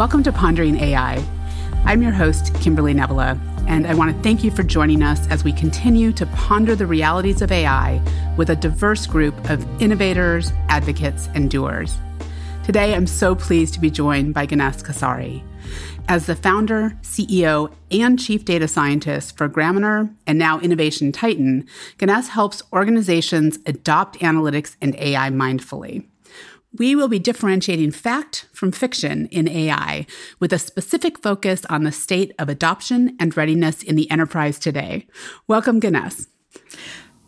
Welcome to Pondering AI. I'm your host, Kimberly Nevala, and I want to thank you for joining us as we continue to ponder the realities of AI with a diverse group of innovators, advocates, and doers. Today, I'm so pleased to be joined by Ganes Kesari. As the founder, CEO, and chief data scientist for Gramener and now Innovation Titan, Ganesh helps organizations adopt analytics and AI mindfully. We will be differentiating fact from fiction in AI with a specific focus on the state of adoption and readiness in the enterprise today. Welcome, Ganes.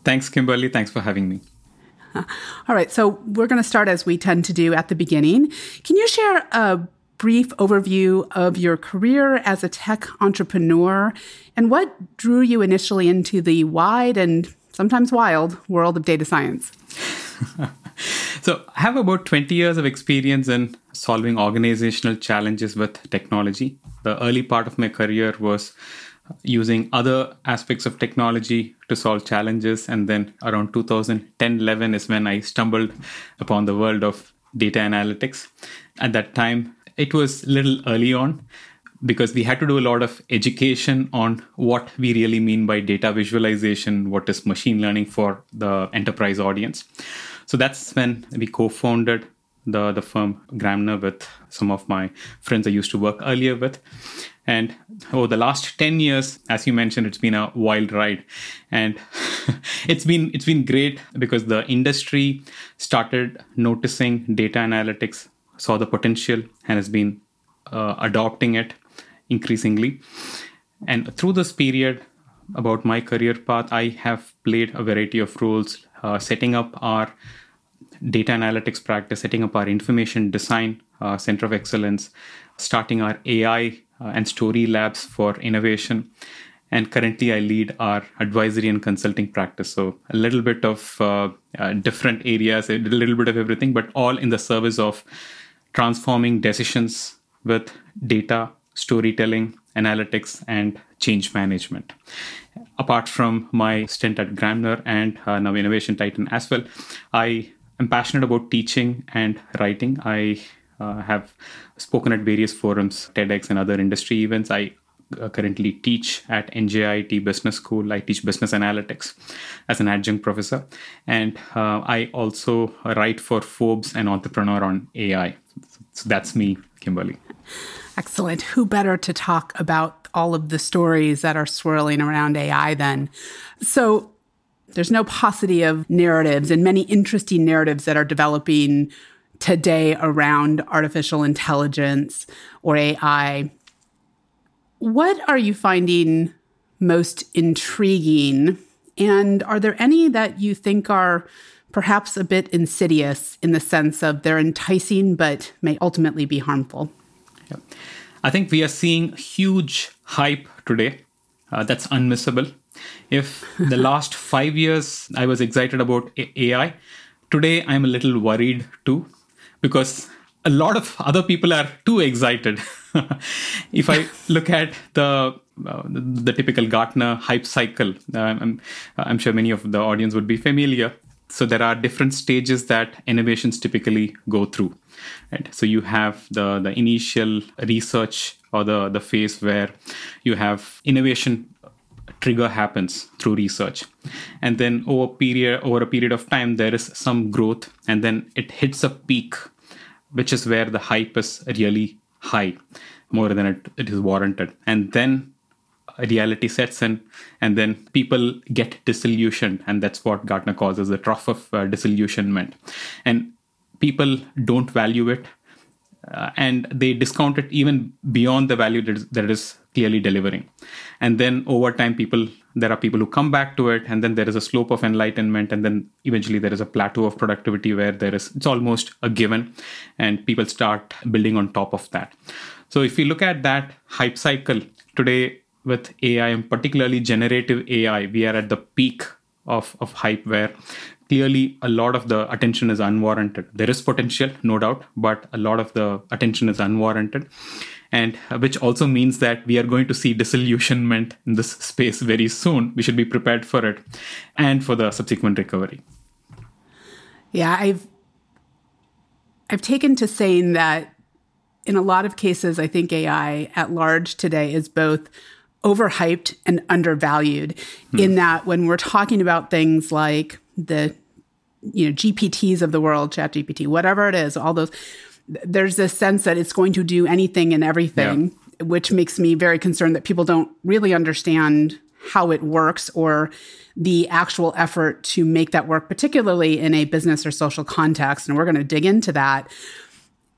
Thanks, Kimberly. Thanks for having me. All right, so we're going to start as we tend to do at the beginning. Can you share a brief overview of your career as a tech entrepreneur and what drew you initially into the wide and sometimes wild world of data science? So, I have about 20 years of experience in solving organizational challenges with technology. The early part of my career was using other aspects of technology to solve challenges. And then around 2010 11 is when I stumbled upon the world of data analytics. At that time, it was a little early on because we had to do a lot of education on what we really mean by data visualization, what is machine learning for the enterprise audience. So that's when we co-founded the the firm Gramener with some of my friends I used to work earlier with. And over the last 10 years, as you mentioned, it's been a wild ride. And it's been it's been great because the industry started noticing data analytics, saw the potential, and has been uh, adopting it increasingly. And through this period, about my career path, I have played a variety of roles, uh, setting up our data analytics practice, setting up our information design uh, center of excellence, starting our AI uh, and story labs for innovation. And currently, I lead our advisory and consulting practice. So, a little bit of uh, uh different areas, a little bit of everything, but all in the service of transforming decisions with data, storytelling, analytics, and change management. Apart from my stint at Gramener and uh, now Innovation Titan as well, I am passionate about teaching and writing. I uh, have spoken at various forums, TEDx, and other industry events. I uh, currently teach at NJIT Business School. I teach business analytics as an adjunct professor. And uh, I also write for Forbes and Entrepreneur on AI. So that's me, Kimberly. Excellent. Who better to talk about all of the stories that are swirling around AI then? So, there's no paucity of narratives and many interesting narratives that are developing today around artificial intelligence or AI. What are you finding most intriguing? And are there any that you think are perhaps a bit insidious in the sense of they're enticing but may ultimately be harmful? I think we are seeing huge hype today uh, that's unmissable. If the last five years I was excited about AI, today I'm a little worried too, because a lot of other people are too excited. if I look at the uh, the, the, typical Gartner hype cycle, uh, I'm, I'm sure many of the audience would be familiar. So there are different stages that innovations typically go through. Right? So you have the the initial research or the the phase where you have innovation trigger happens through research. And then over period over a period of time there is some growth and then it hits a peak which is where the hype is really high more than it, it is warranted. And then reality sets in and then people get disillusioned and that's what gartner calls as the trough of uh, disillusionment. And people don't value it uh, and they discount it even beyond the value that is, that is clearly delivering. And then over time people there are people who come back to it and then there is a slope of enlightenment and then eventually there is a plateau of productivity where there is it's almost a given and people start building on top of that. So if you look at that hype cycle today with ai and particularly generative ai we are at the peak of, of hype where clearly a lot of the attention is unwarranted. There is potential no doubt but a lot of the attention is unwarranted and which also means that we are going to see disillusionment in this space very soon. We should be prepared for it and for the subsequent recovery. Yeah, I've I've taken to saying that in a lot of cases, I think AI at large today is both overhyped and undervalued hmm. in that when we're talking about things like the you know GPTs of the world, chat GPT, whatever it is, all those there's this sense that it's going to do anything and everything, yeah. which makes me very concerned that people don't really understand how it works or the actual effort to make that work, particularly in a business or social context. And we're going to dig into that.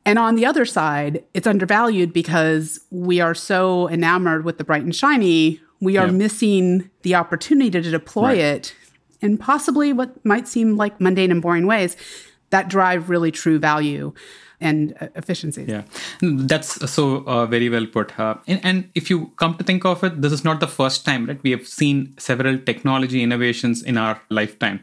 And on the other side, it's undervalued because we are so enamored with the bright and shiny, we are missing the opportunity to deploy right. it in possibly what might seem like mundane and boring ways that drive really true value and uh, efficiencies. Yeah, that's so uh, very well put. Uh, and, and, if you come to think of it, this is not the first time, right? We have seen several technology innovations in our lifetime.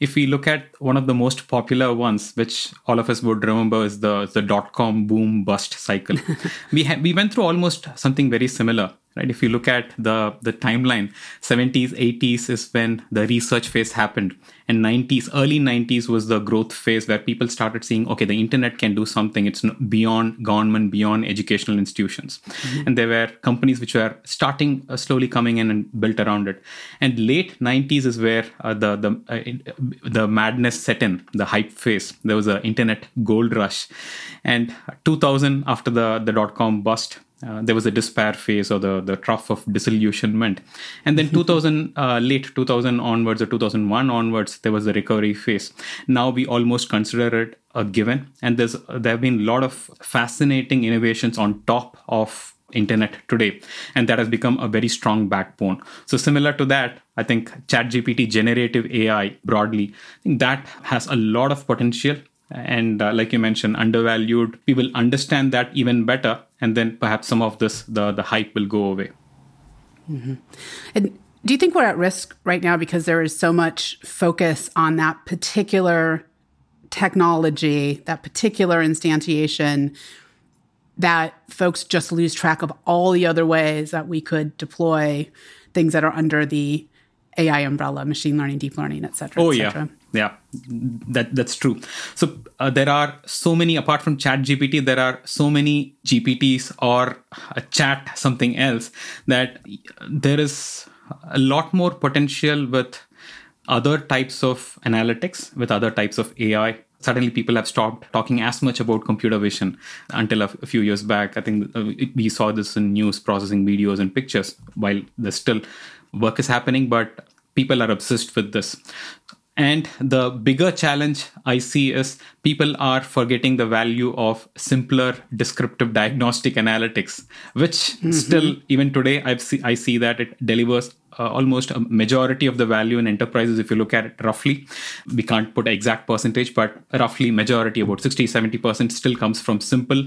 If we look at one of the most popular ones, which all of us would remember, is the the dot com boom bust cycle. we ha- we went through almost something very similar right? If you look at the the timeline 70s 80s is when the research phase happened. And 90s early 90s was the growth phase where people started seeing okay the internet can do something. It's beyond government beyond educational institutions. Mm-hmm. and there were companies which were starting uh, slowly coming in and built around it. And late 90s is where uh, the the uh, the madness set in the hype phase. There was an internet gold rush. And 2000 after the the dot com bust uh, there was a despair phase or the, the trough of disillusionment. And then 2000, uh, late 2000 onwards or 2001 onwards, there was the recovery phase. Now we almost consider it a given. And there's there have been a lot of fascinating innovations on top of internet today and that has become a very strong backbone so similar to that i think chatgpt generative ai broadly i think that has a lot of potential and uh, like you mentioned undervalued we will understand that even better and then perhaps some of this the the hype will go away mm-hmm. and do you think we're at risk right now because there is so much focus on that particular technology that particular instantiation that folks just lose track of all the other ways that we could deploy things that are under the AI umbrella, machine learning, deep learning, et cetera. Oh, et cetera. Yeah. That that's true. So uh, there are so many apart from Chat GPT, there are so many GPTs or a chat something else that there is a lot more potential with other types of analytics, with other types of AI. Suddenly, people have stopped talking as much about computer vision until a, f- a few years back. I think uh, we saw this in news processing videos and pictures, while there's still work is happening, but people are obsessed with this. And the bigger challenge I see is people are forgetting the value of simpler descriptive diagnostic analytics, which mm-hmm. still, even today, I see, I see that it delivers uh, almost a majority of the value in enterprises. If you look at it roughly we can't put an exact percentage but roughly majority about 60 70% still comes from simple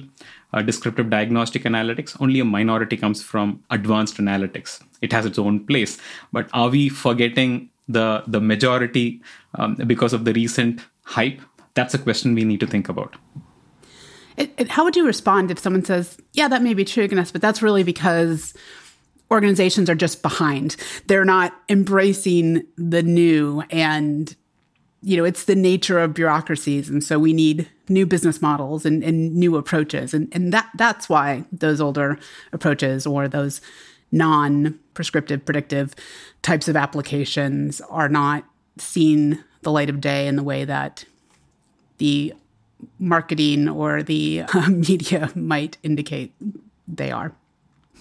uh, descriptive diagnostic analytics. Only a minority comes from advanced analytics. It has its own place. But are we forgetting the the majority um, because of the recent hype that's a question we need to think about. It, it, how would you respond if someone says yeah that may be true Ganes, but that's really because organizations are just behind. They're not embracing the new and you know it's the nature of bureaucracies and so we need new business models and, and new approaches. And, and that that's why those older approaches or those non-prescriptive predictive types of applications are not seen the light of day in the way that the marketing or the uh, media might indicate they are.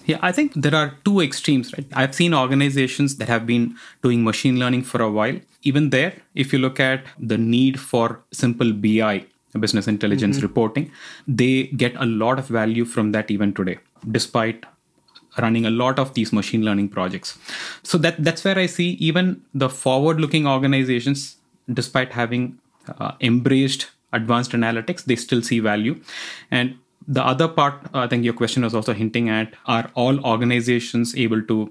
Yeah, I think there are two extremes, right? I've seen organizations that have been doing machine learning for a while. Even there, if you look at the need for simple BI, business intelligence mm-hmm. reporting, they get a lot of value from that even today, despite running a lot of these machine learning projects. So that that's where i see even the forward looking organizations despite having uh, embraced advanced analytics they still see value. And the other part i think your question was also hinting at are all organizations able to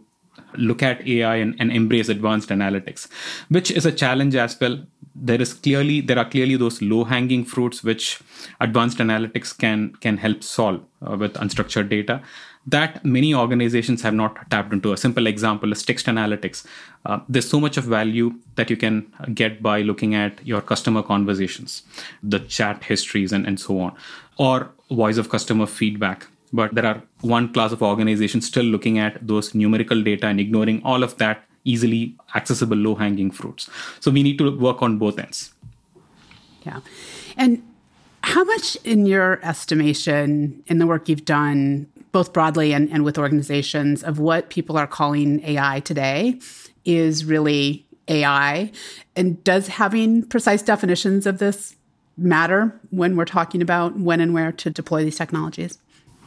look at ai and, and embrace advanced analytics which is a challenge as well. There is clearly there are clearly those low hanging fruits which advanced analytics can can help solve uh, with unstructured data that many organizations have not tapped into. A simple example is text analytics. Uh, there's so much of value that you can get by looking at your customer conversations, the chat histories, and, and so on, or voice of customer feedback. But there are one class of organizations still looking at those numerical data and ignoring all of that easily accessible low hanging fruits. So we need to work on both ends. Yeah. And how much, in your estimation, in the work you've done, both broadly and, and with organizations, of what people are calling AI today is really AI? And does having precise definitions of this matter when we're talking about when and where to deploy these technologies?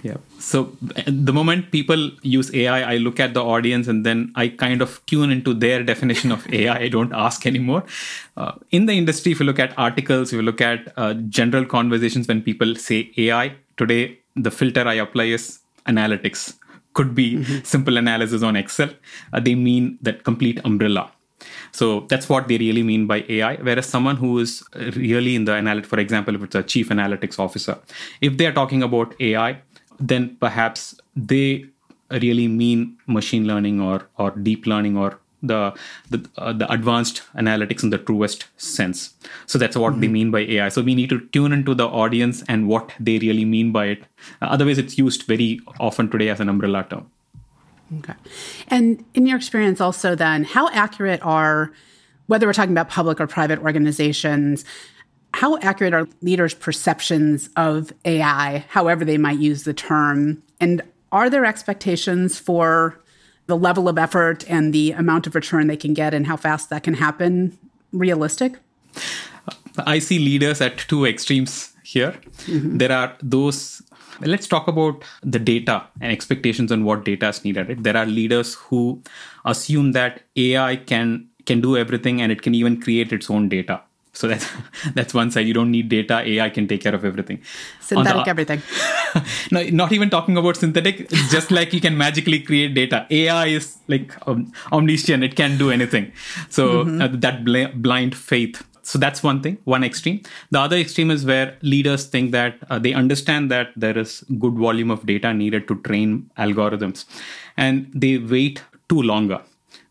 Yeah. So the moment people use AI, I look at the audience and then I kind of tune into their definition of AI. I don't ask anymore. Uh, in the industry, if you look at articles, if you look at uh, general conversations when people say AI, today the filter I apply is analytics. Could be mm-hmm. simple analysis on Excel. Uh, they mean that complete umbrella. So that's what they really mean by AI. Whereas someone who is really in the analytics, for example, if it's a chief analytics officer, if they are talking about AI, then perhaps they really mean machine learning or or deep learning or the the, uh, the advanced analytics in the truest sense. So that's what mm-hmm. they mean by ai so we need to tune into the audience and what they really mean by it. Uh, otherwise it's used very often today as an umbrella term. Okay. And in your experience also then how accurate are whether we're talking about public or private organizations how accurate are leaders' perceptions of AI, however they might use the term? And are there expectations for the level of effort and the amount of return they can get and how fast that can happen realistic? I see leaders at two extremes here. Mm-hmm. There are those let's talk about the data and expectations on what data is needed right? there are leaders who assume that ai can can do everything and it can even create its own data so that's that's one side. You don't need data. AI can take care of everything. Synthetic the, everything. no, not even talking about synthetic. just like you can magically create data. AI is like um, omniscient. It can do anything. So mm-hmm. uh, that bl- blind faith. So that's one thing, one extreme. The other extreme is where leaders think that uh, they understand that there is good volume of data needed to train algorithms, and they wait too longer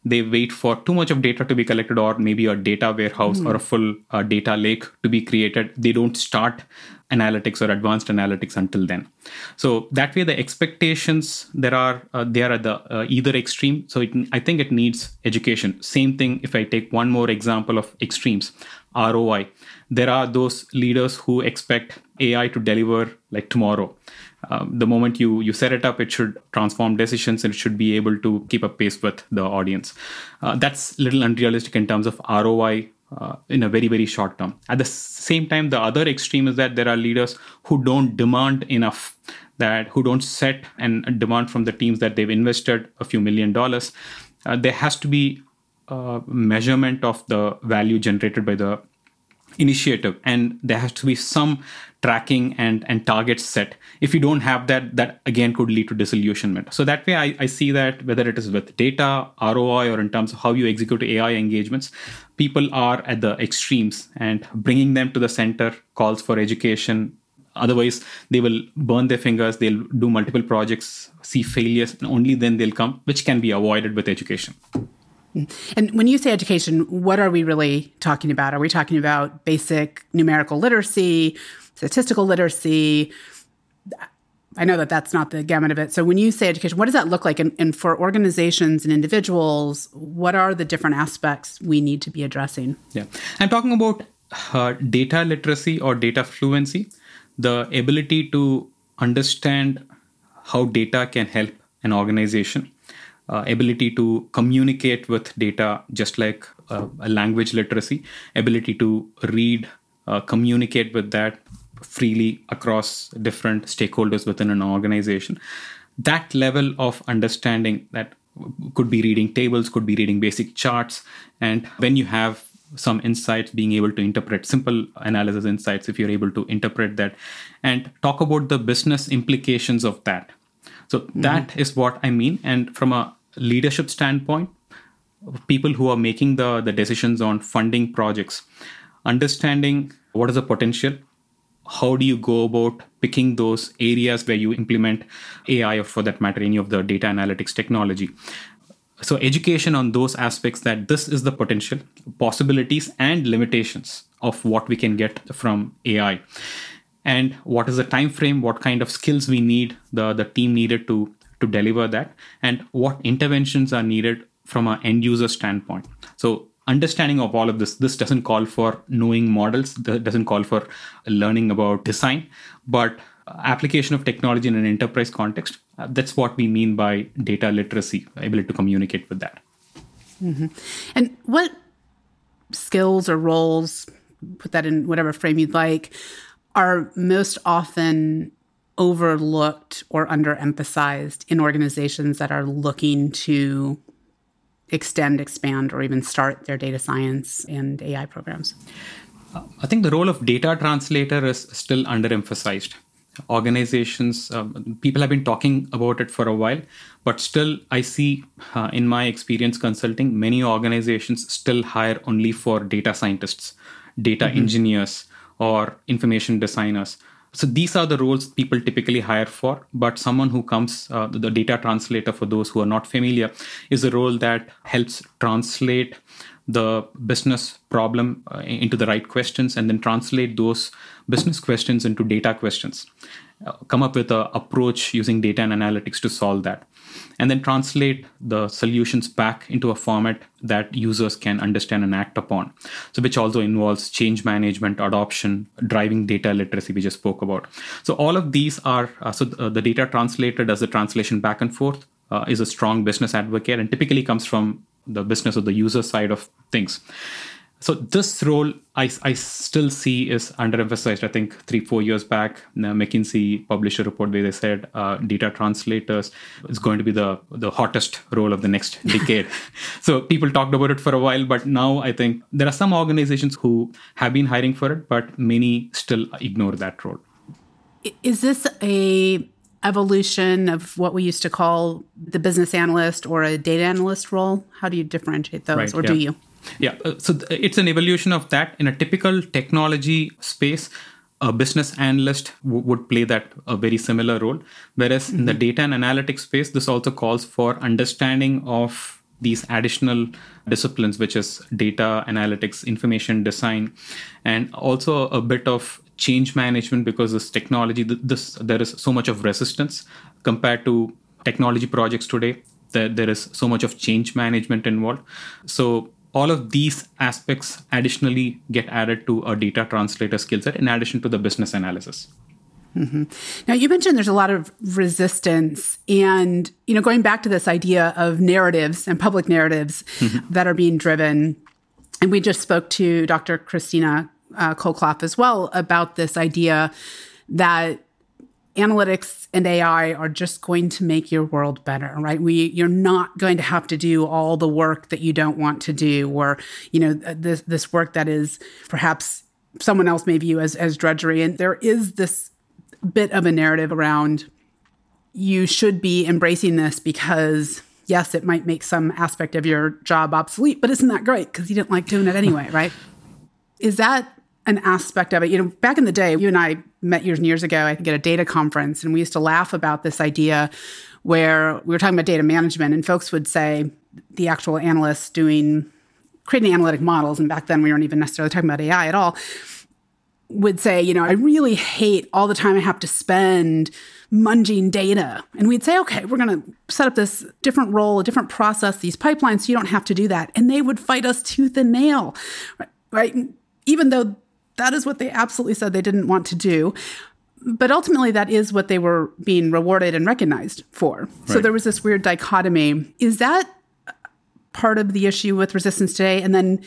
they wait for too much of data to be collected or maybe a data warehouse mm. or a full uh, data lake to be created. They don't start analytics or advanced analytics until then. So that way the expectations there are uh, they are at the uh, either extreme. So it, i think it needs education. Same thing if i take one more example of extremes roi there are those leaders who expect ai to deliver like tomorrow um, the moment you you set it up, it should transform decisions and it should be able to keep up pace with the audience. Uh, that's a little unrealistic in terms of ROI uh, in a very very short term. At the same time, the other extreme is that there are leaders who don't demand enough, that who don't set and demand from the teams that they've invested a few million dollars. Uh, there has to be a measurement of the value generated by the initiative and there has to be some tracking and and targets set. If you don't have that that again could lead to disillusionment. So that way I, I see that whether it is with data roi or in terms of how you execute ai engagements people are at the extremes and bringing them to the center calls for education. Otherwise they will burn their fingers they'll do multiple projects see failures and only then they'll come which can be avoided with education and when you say education, what are we really talking about? Are we talking about basic numerical literacy, statistical literacy? I know that that's not the gamut of it. So when you say education, what does that look like? And, and for organizations and individuals, what are the different aspects we need to be addressing? Yeah. I'm talking about uh, data literacy or data fluency, the ability to understand how data can help an organization uh, ability to communicate with data, just like uh, a language literacy, ability to read, uh, communicate with that freely across different stakeholders within an organization. That level of understanding that could be reading tables, could be reading basic charts, and when you have some insights, being able to interpret simple analysis insights, if you're able to interpret that and talk about the business implications of that so mm-hmm. that is what I mean. And from a leadership standpoint, people who are making the, the decisions on funding projects, understanding what is the potential, how do you go about picking those areas where you implement AI or for that matter, any of the data analytics technology? So, education on those aspects that this is the potential, possibilities, and limitations of what we can get from AI. And what is the time frame, what kind of skills we need, the, the team needed to, to deliver that, and what interventions are needed from an end user standpoint. So, understanding of all of this this doesn't call for knowing models doesn't call for learning about design but application of technology in an enterprise context uh, that's what we mean by data literacy ability to communicate with that mm-hmm. and what skills or roles put that in whatever frame you'd like are most often overlooked or underemphasized in organizations that are looking to extend, expand, or even start their data science and AI programs? I think the role of data translator is still underemphasized. Organizations, um, people have been talking about it for a while, but still, I see uh, in my experience consulting, many organizations still hire only for data scientists, data mm-hmm. engineers, or information designers so these are the roles people typically hire for but someone who comes uh, the data translator for those who are not familiar is a role that helps translate the business problem uh, into the right questions and then translate those business questions into data questions come up with an approach using data and analytics to solve that and then translate the solutions back into a format that users can understand and act upon. So, which also involves change management, adoption, driving data literacy, we just spoke about. So, all of these are uh, so uh, the data translator does the translation back and forth, uh, is a strong business advocate, and typically comes from the business or the user side of things. So this role I, I still see is underemphasized. I think three, four years back, McKinsey published a report where they said uh, data translators is going to be the, the hottest role of the next decade. so people talked about it for a while, but now I think there are some organizations who have been hiring for it, but many still ignore that role. Is this a evolution of what we used to call the business analyst or a data analyst role? How do you differentiate those, right, or yeah. do you? Yeah, uh, so it's an evolution of that. In a typical technology space, a business analyst w- would play that a very similar role. Whereas mm-hmm. in the mm-hmm. data and analytics space, this also calls for understanding of these additional disciplines, which is data analytics, information design, and also a bit of change management because this technology, this there is so much of resistance compared to technology projects today. There, there is so much of change management involved. So all of these aspects additionally get added to a data translator skill set in addition to the business analysis. Mm-hmm. Now, you mentioned there's a lot of resistance, and you know, going back to this idea of narratives and public narratives mm-hmm. that are being driven, and we just spoke to Dr. Christina uh, Colclough as well about this idea that analytics and AI are just going to make your world better, right? We you're not going to have to do all the work that you don't want to do, or you know this this work that is perhaps someone else may view as as drudgery. And there is this bit of a narrative around you should be embracing this because yes, it might make some aspect of your job obsolete, but isn't that great because you didn't like doing it anyway, right? Is that an aspect of it. You know, back in the day, you and I met years and years ago, I think at a data conference, and we used to laugh about this idea where we were talking about data management, and folks would say the actual analysts doing creating analytic models, and back then we weren't even necessarily talking about AI at all, would say, you know, I really hate all the time I have to spend munging data. And we'd say, okay, we're going to set up this different role, a different process, these pipelines, so you don't have to do that. And they would fight us tooth and nail, right? Even though that is what they absolutely said they didn't want to do. But ultimately, that is what they were being rewarded and recognized for. Right. So there was this weird dichotomy. Is that part of the issue with resistance today? And then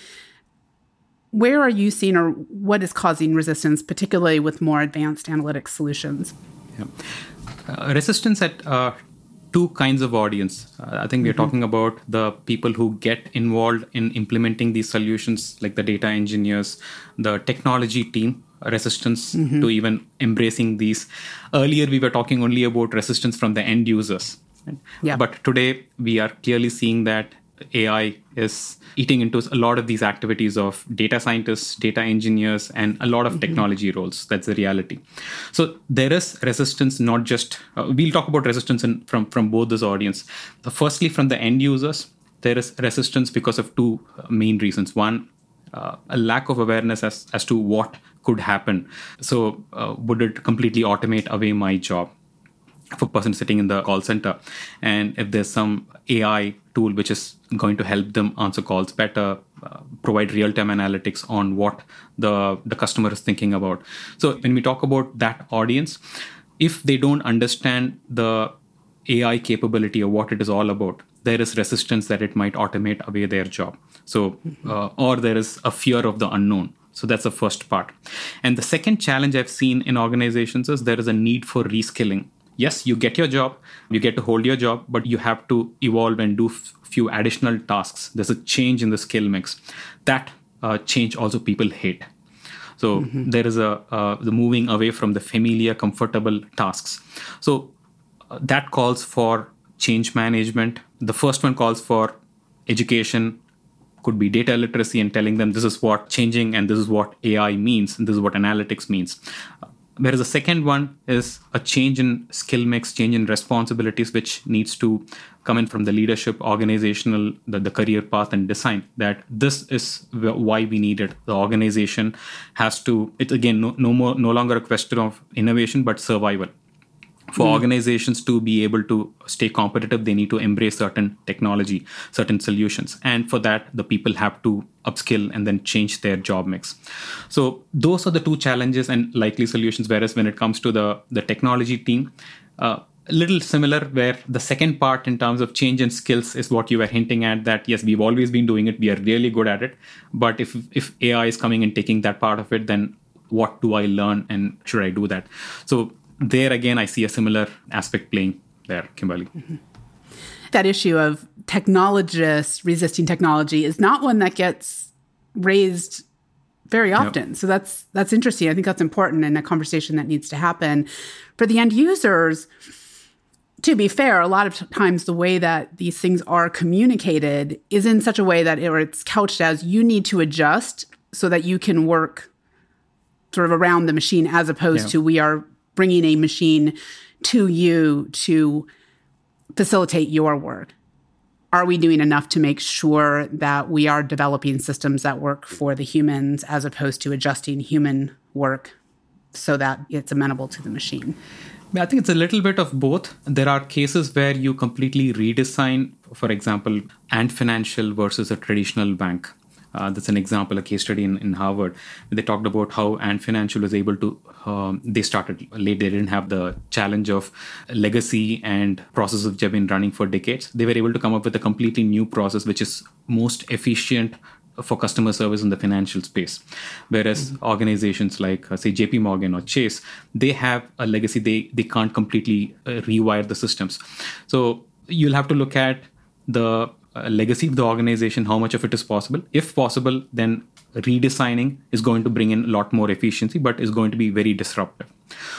where are you seeing or what is causing resistance, particularly with more advanced analytic solutions? Yeah. Uh, resistance at uh, two kinds of audience. Uh, I think we're mm-hmm. talking about the people who get involved in implementing these solutions, like the data engineers, the technology team, resistance mm-hmm. to even embracing these. Earlier, we were talking only about resistance from the end users. Right? Yeah. But today, we are clearly seeing that AI is eating into a lot of these activities of data scientists, data engineers, and a lot of mm-hmm. technology roles. That's the reality. So there is resistance, not just uh, we'll talk about resistance in, from from both this audience. So firstly, from the end users, there is resistance because of two uh, main reasons. One, uh, a lack of awareness as as to what could happen. So uh, would it completely automate away my job? for a person sitting in the call center and if there's some ai tool which is going to help them answer calls better uh, provide real-time analytics on what the the customer is thinking about. So when we talk about that audience if they don't understand the ai capability or what it is all about there is resistance that it might automate away their job. So uh, or there is a fear of the unknown. So that's the first part. And the second challenge i've seen in organizations is there is a need for reskilling yes you get your job you get to hold your job but you have to evolve and do f- few additional tasks. There's a change in the skill mix. That uh, change also people hate. So mm-hmm. there is a uh, the moving away from the familiar comfortable tasks. So uh, that calls for change management. The first one calls for education. Could be data literacy and telling them this is what changing and this is what ai means and this is what analytics means Whereas the second one is a change in skill mix, change in responsibilities, which needs to come in from the leadership, organizational, the, the career path, and design. That this is why we need it. The organization has to. It's again no, no more, no longer a question of innovation, but survival for mm. organizations to be able to stay competitive they need to embrace certain technology certain solutions. And for that the people have to upskill and then change their job mix. So those are the two challenges and likely solutions. Whereas when it comes to the the technology team uh, a little similar where the second part in terms of change in skills is what you were hinting at that yes we've always been doing it. We are really good at it. But if if ai is coming and taking that part of it then what do i learn and should i do that? So there again, I see a similar aspect playing there, Kimberly. Mm-hmm. That issue of technologists resisting technology is not one that gets raised very often. Yep. So that's that's interesting. I think that's important in a conversation that needs to happen for the end users. To be fair, a lot of times the way that these things are communicated is in such a way that it, or it's couched as you need to adjust so that you can work sort of around the machine as opposed yep. to we are bringing a machine to you to facilitate your work? Are we doing enough to make sure that we are developing systems that work for the humans as opposed to adjusting human work so that it's amenable to the machine? I think it's a little bit of both. There are cases where you completely redesign, for example, Ant Financial versus a traditional bank. Uh, that's an example, a case study in, in Harvard. They talked about how Ant Financial was able to, um, they started late, they didn't have the challenge of legacy and processes which have been running for decades. They were able to come up with a completely new process which is most efficient for customer service in the financial space whereas mm-hmm. organizations like uh, say jp morgan or chase they have a legacy they they can't completely uh, rewire the systems so you'll have to look at the legacy of the organization, how much of it is possible. If possible, then redesigning is going to bring in a lot more efficiency, but is going to be very disruptive.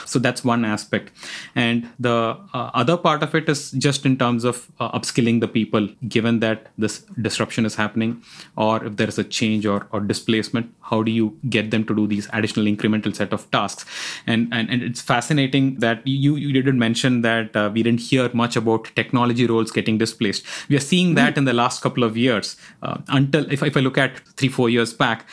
So that's one aspect. And the uh, other part of it is just in terms of uh, upskilling the people, given that this disruption is happening, or if there is a change or, or displacement, how do you get them to do these additional incremental set of tasks? And and, and it's fascinating that you, you didn't mention that uh, we didn't hear much about technology roles getting displaced. We are seeing that mm-hmm. in the last couple of years. Uh, until if, if I look at three, four years back,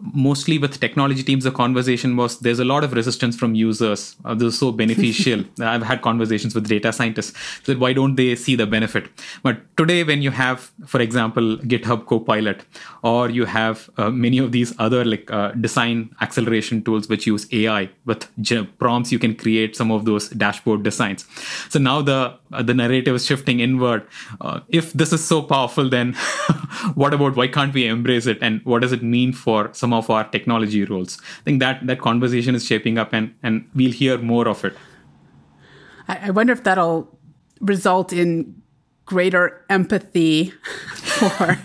mostly with technology teams the conversation was there's a lot of resistance from users. Uh, this is so beneficial. I've had conversations with data scientists that why don't they see the benefit? But today when you have for example github copilot or you have uh, many of these other like uh, design acceleration tools which use ai with prompts you can create some of those dashboard designs. So now the uh, the narrative is shifting inward. Uh, if this is so powerful then what about why can't we embrace it? And what does it mean for some of our technology roles. I think that that conversation is shaping up and and we'll hear more of it. I, I wonder if that'll result in greater empathy for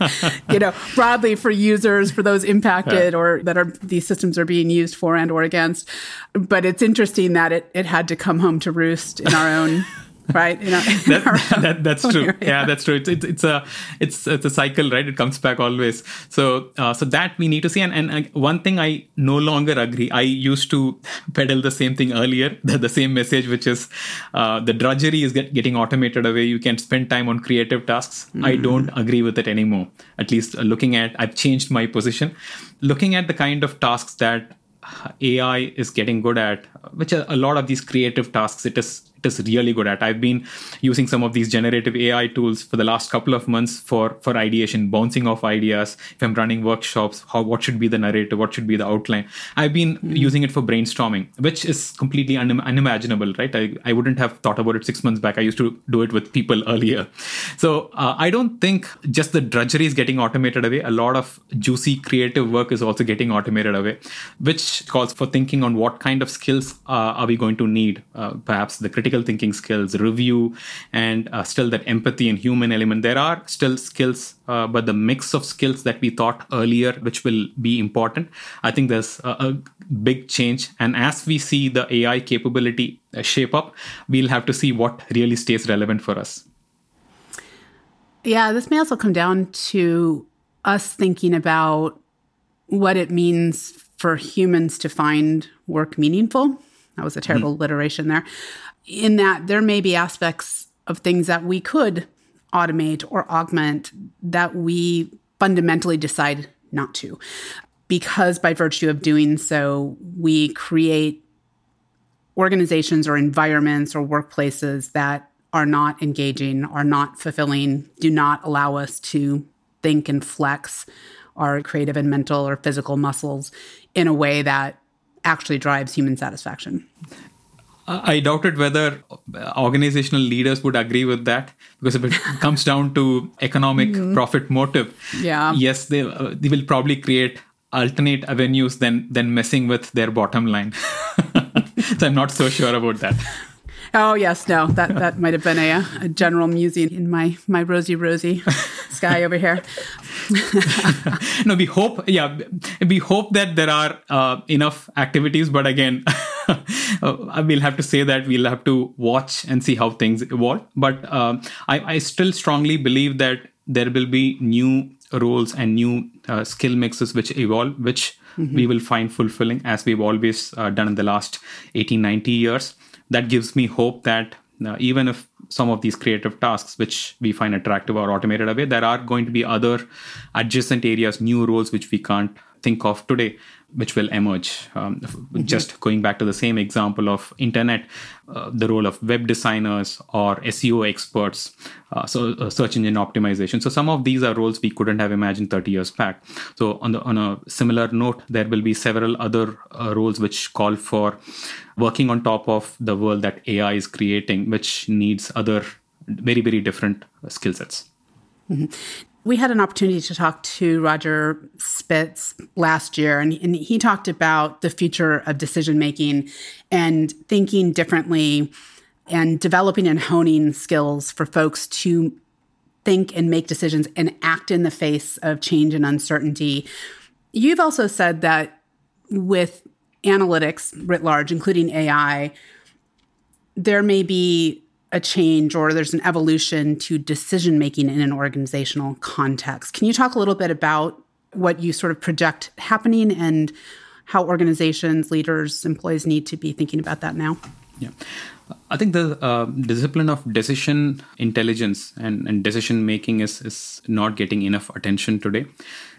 you know broadly for users for those impacted yeah. or that are these systems are being used for and or against. But it's interesting that it, it had to come home to roost in our own right? You know, that, that, that's true. Area. Yeah, that's true. It's, it's, it's a it's it's a cycle, right? It comes back always. So uh, so that we need to see. And and uh, one thing I no longer agree. I used to peddle the same thing earlier, the, the same message, which is uh, the drudgery is get, getting automated away. You can spend time on creative tasks. Mm-hmm. I don't agree with it anymore. At least uh, looking at, I've changed my position. Looking at the kind of tasks that AI is getting good at, which are a lot of these creative tasks, it is is really good at. I've been using some of these generative AI tools for the last couple of months for for ideation, bouncing off ideas. If I'm running workshops, how what should be the narrative, what should be the outline. I've been mm. using it for brainstorming, which is completely un- unimaginable, right? I, I wouldn't have thought about it six months back. I used to do it with people earlier. So uh, I don't think just the drudgery is getting automated away. A lot of juicy creative work is also getting automated away, which calls for thinking on what kind of skills uh, are we going to need. Uh, perhaps the critical critical thinking skills, review, and uh, still that empathy and human element. There are still skills, uh, but the mix of skills that we thought earlier, which will be important, I think there's a, a big change. And as we see the AI capability uh, shape up, we'll have to see what really stays relevant for us. Yeah, this may also come down to us thinking about what it means for humans to find work meaningful. That was a terrible mm. alliteration there in that there may be aspects of things that we could automate or augment that we fundamentally decide not to. Because by virtue of doing so, we create organizations or environments or workplaces that are not engaging, are not fulfilling, do not allow us to think and flex our creative and mental or physical muscles in a way that actually drives human satisfaction. I doubted whether organizational leaders would agree with that because if it comes down to economic mm-hmm. profit motive, yeah, yes, they uh, they will probably create alternate avenues than than messing with their bottom line. so I'm not so sure about that. Oh yes, no, that that might have been a, a general musing in my my rosy rosy sky over here. no, we hope, yeah, we hope that there are uh, enough activities, but again. we'll have to say that we'll have to watch and see how things evolve. But uh, I, I, still strongly believe that there will be new roles and new uh, skill mixes which evolve, which mm-hmm. we will find fulfilling as we've always uh, done in the last 18, 90 years. That gives me hope that uh, even if some of these creative tasks which we find attractive are automated away there are going to be other adjacent areas new roles which we can't think of today which will emerge. Um, mm-hmm. Just going back to the same example of internet, uh, the role of web designers or SEO experts, uh, so uh, search engine optimization. So some of these are roles we couldn't have imagined 30 years back. So on the on a similar note, there will be several other uh, roles which call for working on top of the world that AI is creating, which needs other very very different skill sets. Mm-hmm we had an opportunity to talk to Roger Spitz last year, and, and he talked about the future of decision making and thinking differently and developing and honing skills for folks to think and make decisions and act in the face of change and uncertainty. You've also said that with analytics writ large, including AI, there may be a change or there's an evolution to decision making in an organizational context. Can you talk a little bit about what you sort of project happening and how organizations, leaders, employees need to be thinking about that now? Yeah. I think the uh, discipline of decision intelligence and, and decision making is, is not getting enough attention today.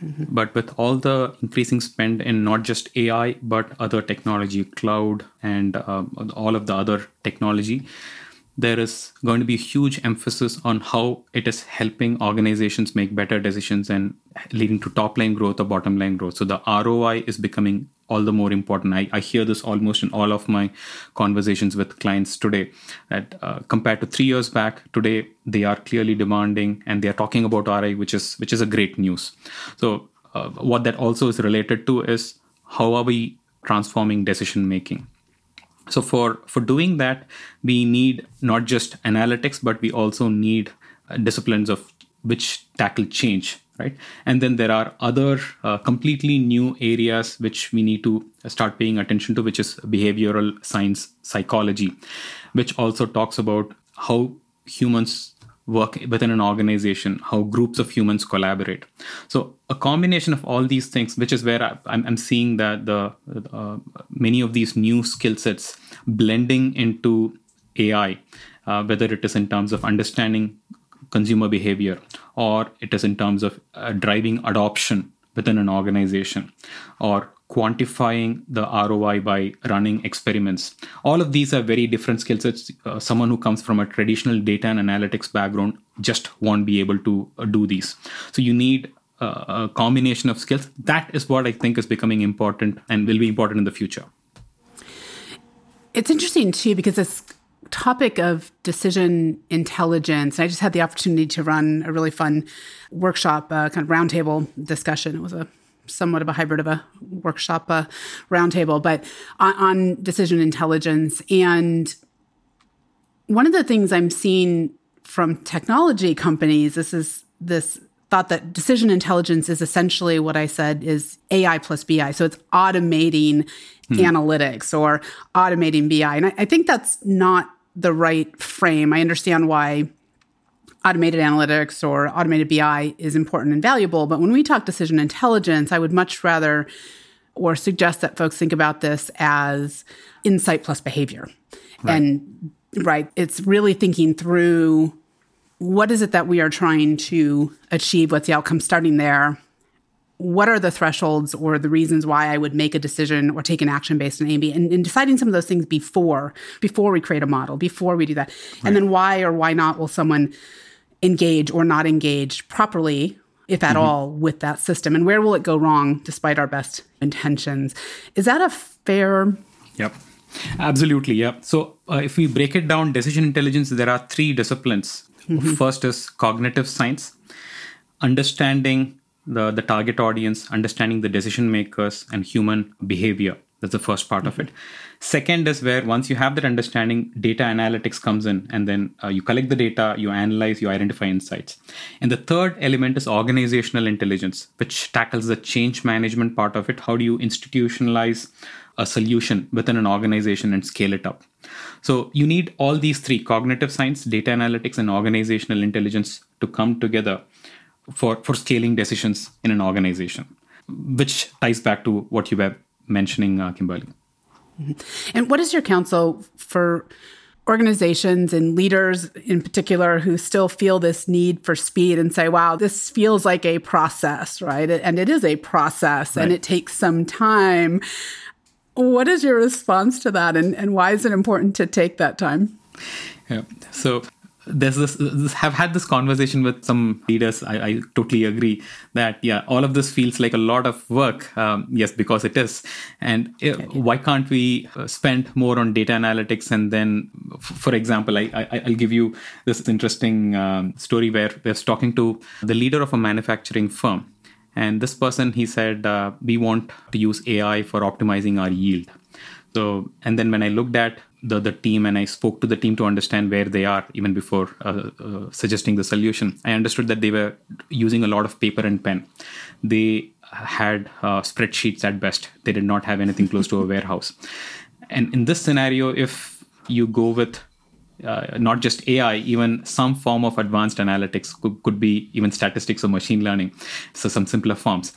Mm-hmm. But with all the increasing spend in not just AI, but other technology, cloud, and uh, all of the other technology, there is going to be huge emphasis on how it is helping organizations make better decisions and leading to top line growth or bottom line growth. So the ROI is becoming all the more important. I, I hear this almost in all of my conversations with clients today that uh, compared to three years back, today they are clearly demanding and they are talking about ROI, which is which is a great news. So uh, what that also is related to is how are we transforming decision making so for for doing that we need not just analytics but we also need uh, disciplines of which tackle change right? And then there are other uh, completely new areas which we need to start paying attention to which is behavioral science psychology which also talks about how humans work within an organization, how groups of humans collaborate. So a combination of all these things, which is where I, am seeing that the uh, many of these new skill sets blending into AI, uh, whether it is in terms of understanding consumer behavior or it is in terms of uh, driving adoption within an organization or quantifying the ROI by running experiments. All of these are very different skill sets. Uh, someone who comes from a traditional data and analytics background just won't be able to uh, do these. So you need uh, a combination of skills. That is what I think is becoming important and will be important in the future. It's interesting too because this topic of decision intelligence. I just had the opportunity to run a really fun workshop, uh, kind of roundtable discussion. It was a somewhat of a hybrid of a workshop uh, roundtable, but on, on decision intelligence. And one of the things I'm seeing from technology companies, this is this thought that decision intelligence is essentially what I said is AI plus BI. So it's automating hmm. analytics or automating BI. And I, I think that's not the right frame. I understand why automated analytics or automated BI is important and valuable. But when we talk decision intelligence, I would much rather or suggest that folks think about this as insight plus behavior. Right. And right, it's really thinking through what is it that we are trying to achieve? What's the outcome starting there? what are the thresholds or the reasons why I would make a decision or take an action based on A and and, and deciding some of those things before before we create a model, before we do that. Right. And then why or why not will someone engage or not engage properly, if at mm-hmm. all, with that system? And where will it go wrong despite our best intentions? Is that a fair Yep. Absolutely, yeah. So uh, if we break it down, decision intelligence, there are three disciplines. Mm-hmm. First is cognitive science, understanding the, the target audience, understanding the decision makers and human behavior. That's the first part mm-hmm. of it. Second is where once you have that understanding, data analytics comes in, and then uh, you collect the data, you analyze, you identify insights. And the third element is organizational intelligence, which tackles the change management part of it. How do you institutionalize a solution within an organization and scale it up? So you need all these three cognitive science, data analytics, and organizational intelligence to come together for, for scaling decisions in an organization, which ties back to what you were mentioning, uh, Kimberly. Mm-hmm. And what is your counsel for organizations and leaders in particular who still feel this need for speed and say, wow, this feels like a process, right? And it is a process right. and it takes some time. What is your response to that? And, and why is it important to take that time? Yeah. So there's this, this, have had this conversation with some leaders. I, I, totally agree that yeah all of this feels like a lot of work. Um, yes because it is. And uh, why can't we uh, spend more on data analytics and then for example I, I will give you this interesting um, story where we was talking to the leader of a manufacturing firm. And this person he said uh, we want to use ai for optimizing our yield. So and then when i looked at the, the team and I spoke to the team to understand where they are even before uh, uh, suggesting the solution. I understood that they were using a lot of paper and pen. They had uh, spreadsheets at best. They did not have anything close to a warehouse. And in this scenario, if you go with uh, not just AI, even some form of advanced analytics could, could, be even statistics or machine learning, so some simpler forms.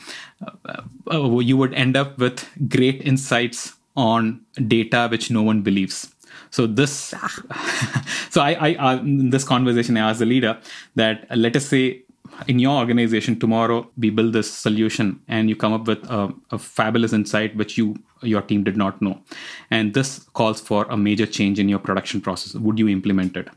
Uh, uh, you would end up with great insights on data which no one believes. So this, so I, I, uh, in this conversation, I asked the leader that uh, let us say in your organization tomorrow we build this solution and you come up with a, a, fabulous insight which you your team did not know. And this calls for a major change in your production process. Would you implement it?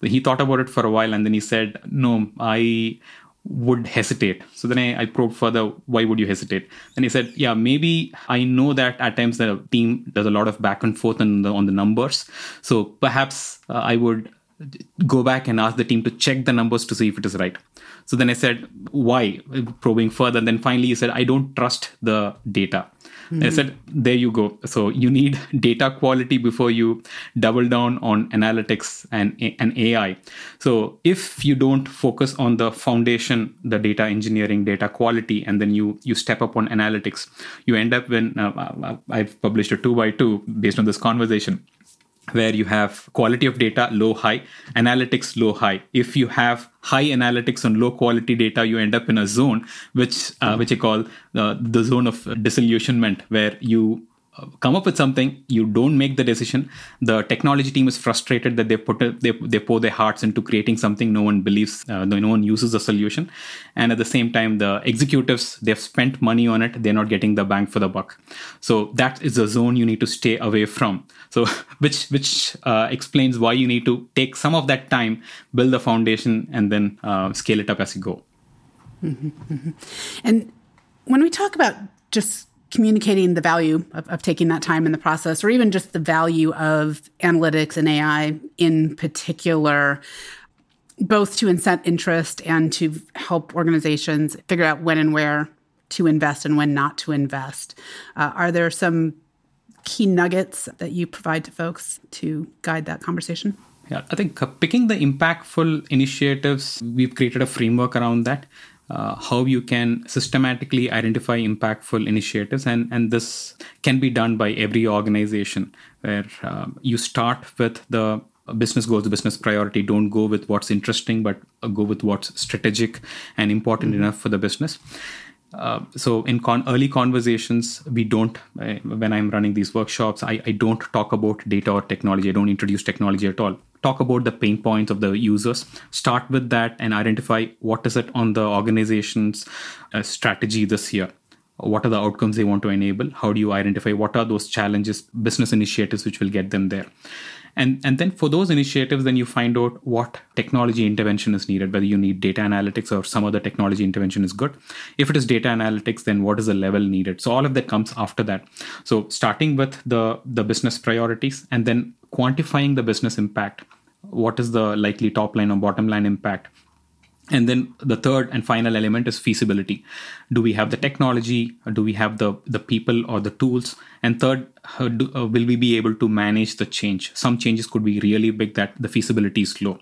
So he thought about it for a while and then he said no i would hesitate. So then I, I probed further, why would you hesitate? And he said, yeah, maybe I know that at times the team does a lot of back and forth on the, on the numbers. So perhaps uh, I would go back and ask the team to check the numbers to see if it is right. So then I said, why? Probing further. And then finally he said, I don't trust the data. Mm-hmm. I said, there you go. So you need data quality before you double down on analytics and, and AI. So if you don't focus on the foundation, the data engineering, data quality, and then you you step up on analytics, you end up when uh, I've published a two by two based on this conversation where you have quality of data low high analytics low high. If you have high analytics on low quality data you end up in a zone which uh, which i call uh, the zone of disillusionment where you come up with something you don't make the decision. The technology team is frustrated that they put they, they pour their hearts into creating something no one believes uh, no one uses the solution. And at the same time the executives they've spent money on it. They're not getting the bang for the buck. So that is a zone you need to stay away from. So which which uh, explains why you need to take some of that time build the foundation and then uh, scale it up as you go. Mm-hmm, mm-hmm. and when we talk about just communicating the value of, of, taking that time in the process, or even just the value of analytics and AI in particular, both to incent interest and to help organizations figure out when and where to invest and when not to invest. Uh, are there some key nuggets that you provide to folks to guide that conversation? Yeah, I think picking the impactful initiatives, we've created a framework around that uh, how you can systematically identify impactful initiatives and and this can be done by every organization where um, you start with the business goals the business priority don't go with what's interesting but go with what's strategic and important mm-hmm. enough for the business uh, so in con- early conversations we don't uh, when i'm running these workshops I, I don't talk about data or technology. I don't introduce technology at all. Talk about the pain points of the users. Start with that and identify what is it on the organization's uh, strategy this year. What are the outcomes they want to enable? How do you identify what are those challenges business initiatives which will get them there and and then for those initiatives then you find out what technology intervention is needed whether you need data analytics or some other technology intervention is good. If it is data analytics then what is the level needed? So all of that comes after that. So starting with the the business priorities and then quantifying the business impact what is the likely top line or bottom line impact and then the third and final element is feasibility. Do we have the technology? Do we have the the people or the tools? And third do, uh, will we be able to manage the change? Some changes could be really big that the feasibility is low.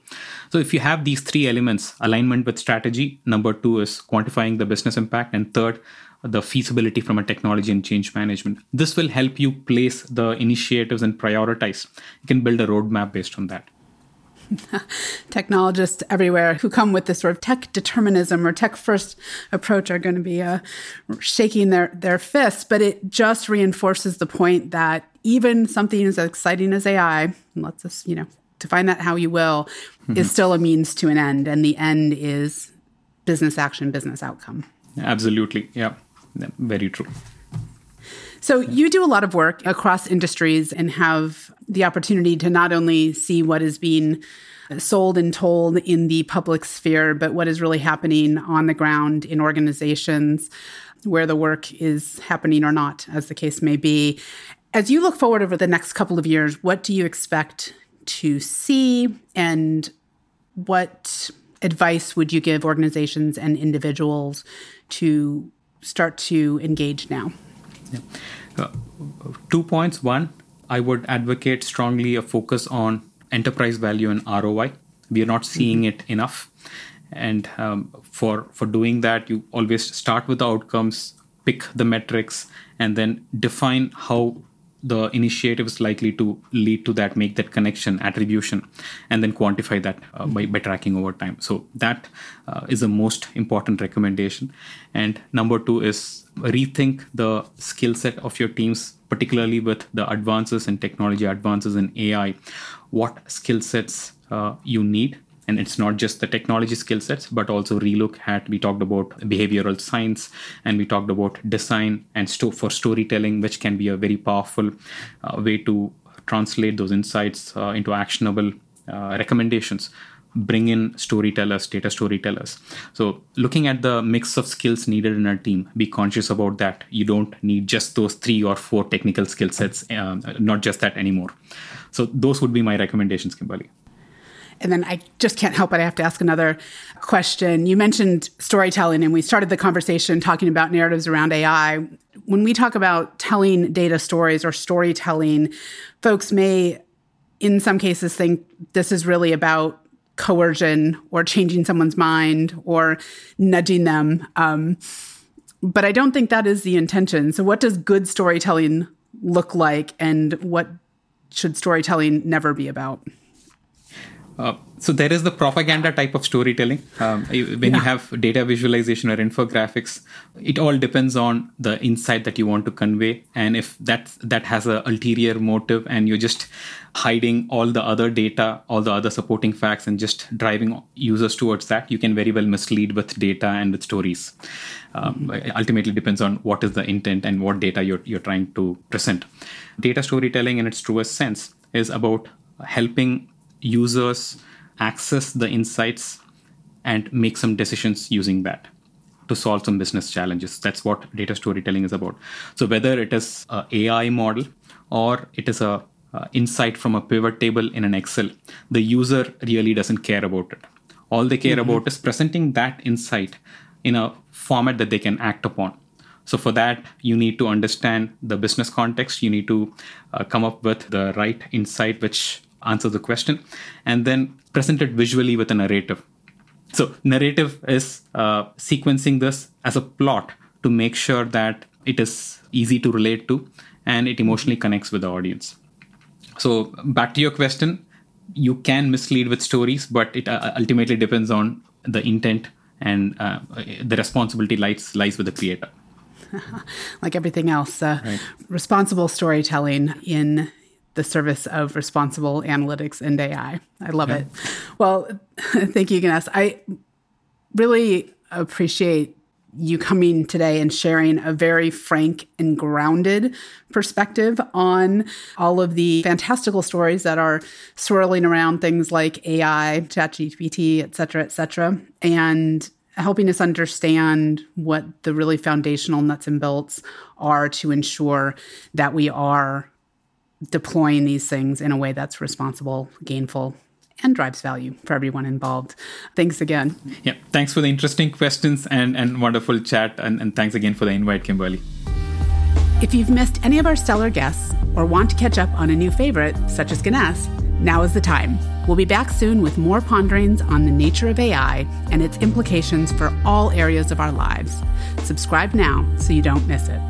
So if you have these three elements alignment with strategy number two is quantifying the business impact and third the feasibility from a technology and change management. This will help you place the initiatives and prioritize. You can build a roadmap based on that technologists everywhere who come with this sort of tech determinism or tech first approach are going to be uh, shaking their, their fists. But it just reinforces the point that even something as exciting as AI, let's us, you know, define that how you will, mm-hmm. is still a means to an end. And the end is business action, business outcome. Absolutely. Yeah. Very true. So you do a lot of work across industries and have the opportunity to not only see what is being sold and told in the public sphere, but what is really happening on the ground in organizations where the work is happening or not, as the case may be. As you look forward over the next couple of years, what do you expect to see and what advice would you give organizations and individuals to start to engage now? Yeah. Uh, two points. One, I would advocate strongly a focus on enterprise value and ROI. We are not seeing mm-hmm. it enough, and um, for for doing that, you always start with the outcomes, pick the metrics, and then define how the initiative is likely to lead to that, make that connection, attribution, and then quantify that uh, by, by tracking over time. So that uh, is the most important recommendation. And number two is rethink the skill set of your teams, particularly with the advances in technology, advances in AI. What skill sets uh, you need and it's not just the technology skill sets but also relook at we talked about behavioral science and we talked about design and sto- for storytelling which can be a very powerful uh, way to translate those insights uh, into actionable uh, recommendations bring in storytellers data storytellers so looking at the mix of skills needed in our team be conscious about that you don't need just those three or four technical skill sets um, not just that anymore so those would be my recommendations kimberly and then I just can't help but I have to ask another question. You mentioned storytelling, and we started the conversation talking about narratives around AI. When we talk about telling data stories or storytelling, folks may, in some cases, think this is really about coercion or changing someone's mind or nudging them. Um, but I don't think that is the intention. So, what does good storytelling look like, and what should storytelling never be about? Uh, so there is the propaganda type of storytelling. Um, when yeah. you have data visualization or infographics, it all depends on the insight that you want to convey, and if that that has a ulterior motive, and you're just hiding all the other data, all the other supporting facts, and just driving users towards that, you can very well mislead with data and with stories. Um, mm-hmm. Ultimately, depends on what is the intent and what data you're you're trying to present. Data storytelling, in its truest sense, is about helping users access the insights and make some decisions using that to solve some business challenges. That's what data storytelling is about. So whether it is a AI model or it is a uh, insight from a pivot table in an Excel, the user really doesn't care about it. All they care mm-hmm. about is presenting that insight in a format that they can act upon. So, for that, you need to understand the business context. You need to uh, come up with the right insight, which answer the question, and then present it visually with a narrative. So, narrative is uh, sequencing this as a plot to make sure that it is easy to relate to and it emotionally connects with the audience. So, back to your question, you can mislead with stories, but it uh, ultimately depends on the intent and uh, the responsibility lies lies with the creator. like everything else, uh, right. responsible storytelling in the service of responsible analytics and AI. I love yeah. it. Well, thank you, Ganes. I really appreciate you coming today and sharing a very frank and grounded perspective on all of the fantastical stories that are swirling around things like AI, ChatGPT, et cetera, et cetera, and helping us understand what the really foundational nuts and bolts are to ensure that we are deploying these things in a way that's responsible, gainful, and drives value for everyone involved. Thanks again. Yeah, thanks for the interesting questions and, and wonderful chat. And, and thanks again for the invite, Kimberly. If you've missed any of our stellar guests or want to catch up on a new favorite, such as Ganes, now is the time. We'll be back soon with more ponderings on the nature of AI and its implications for all areas of our lives. Subscribe now so you don't miss it.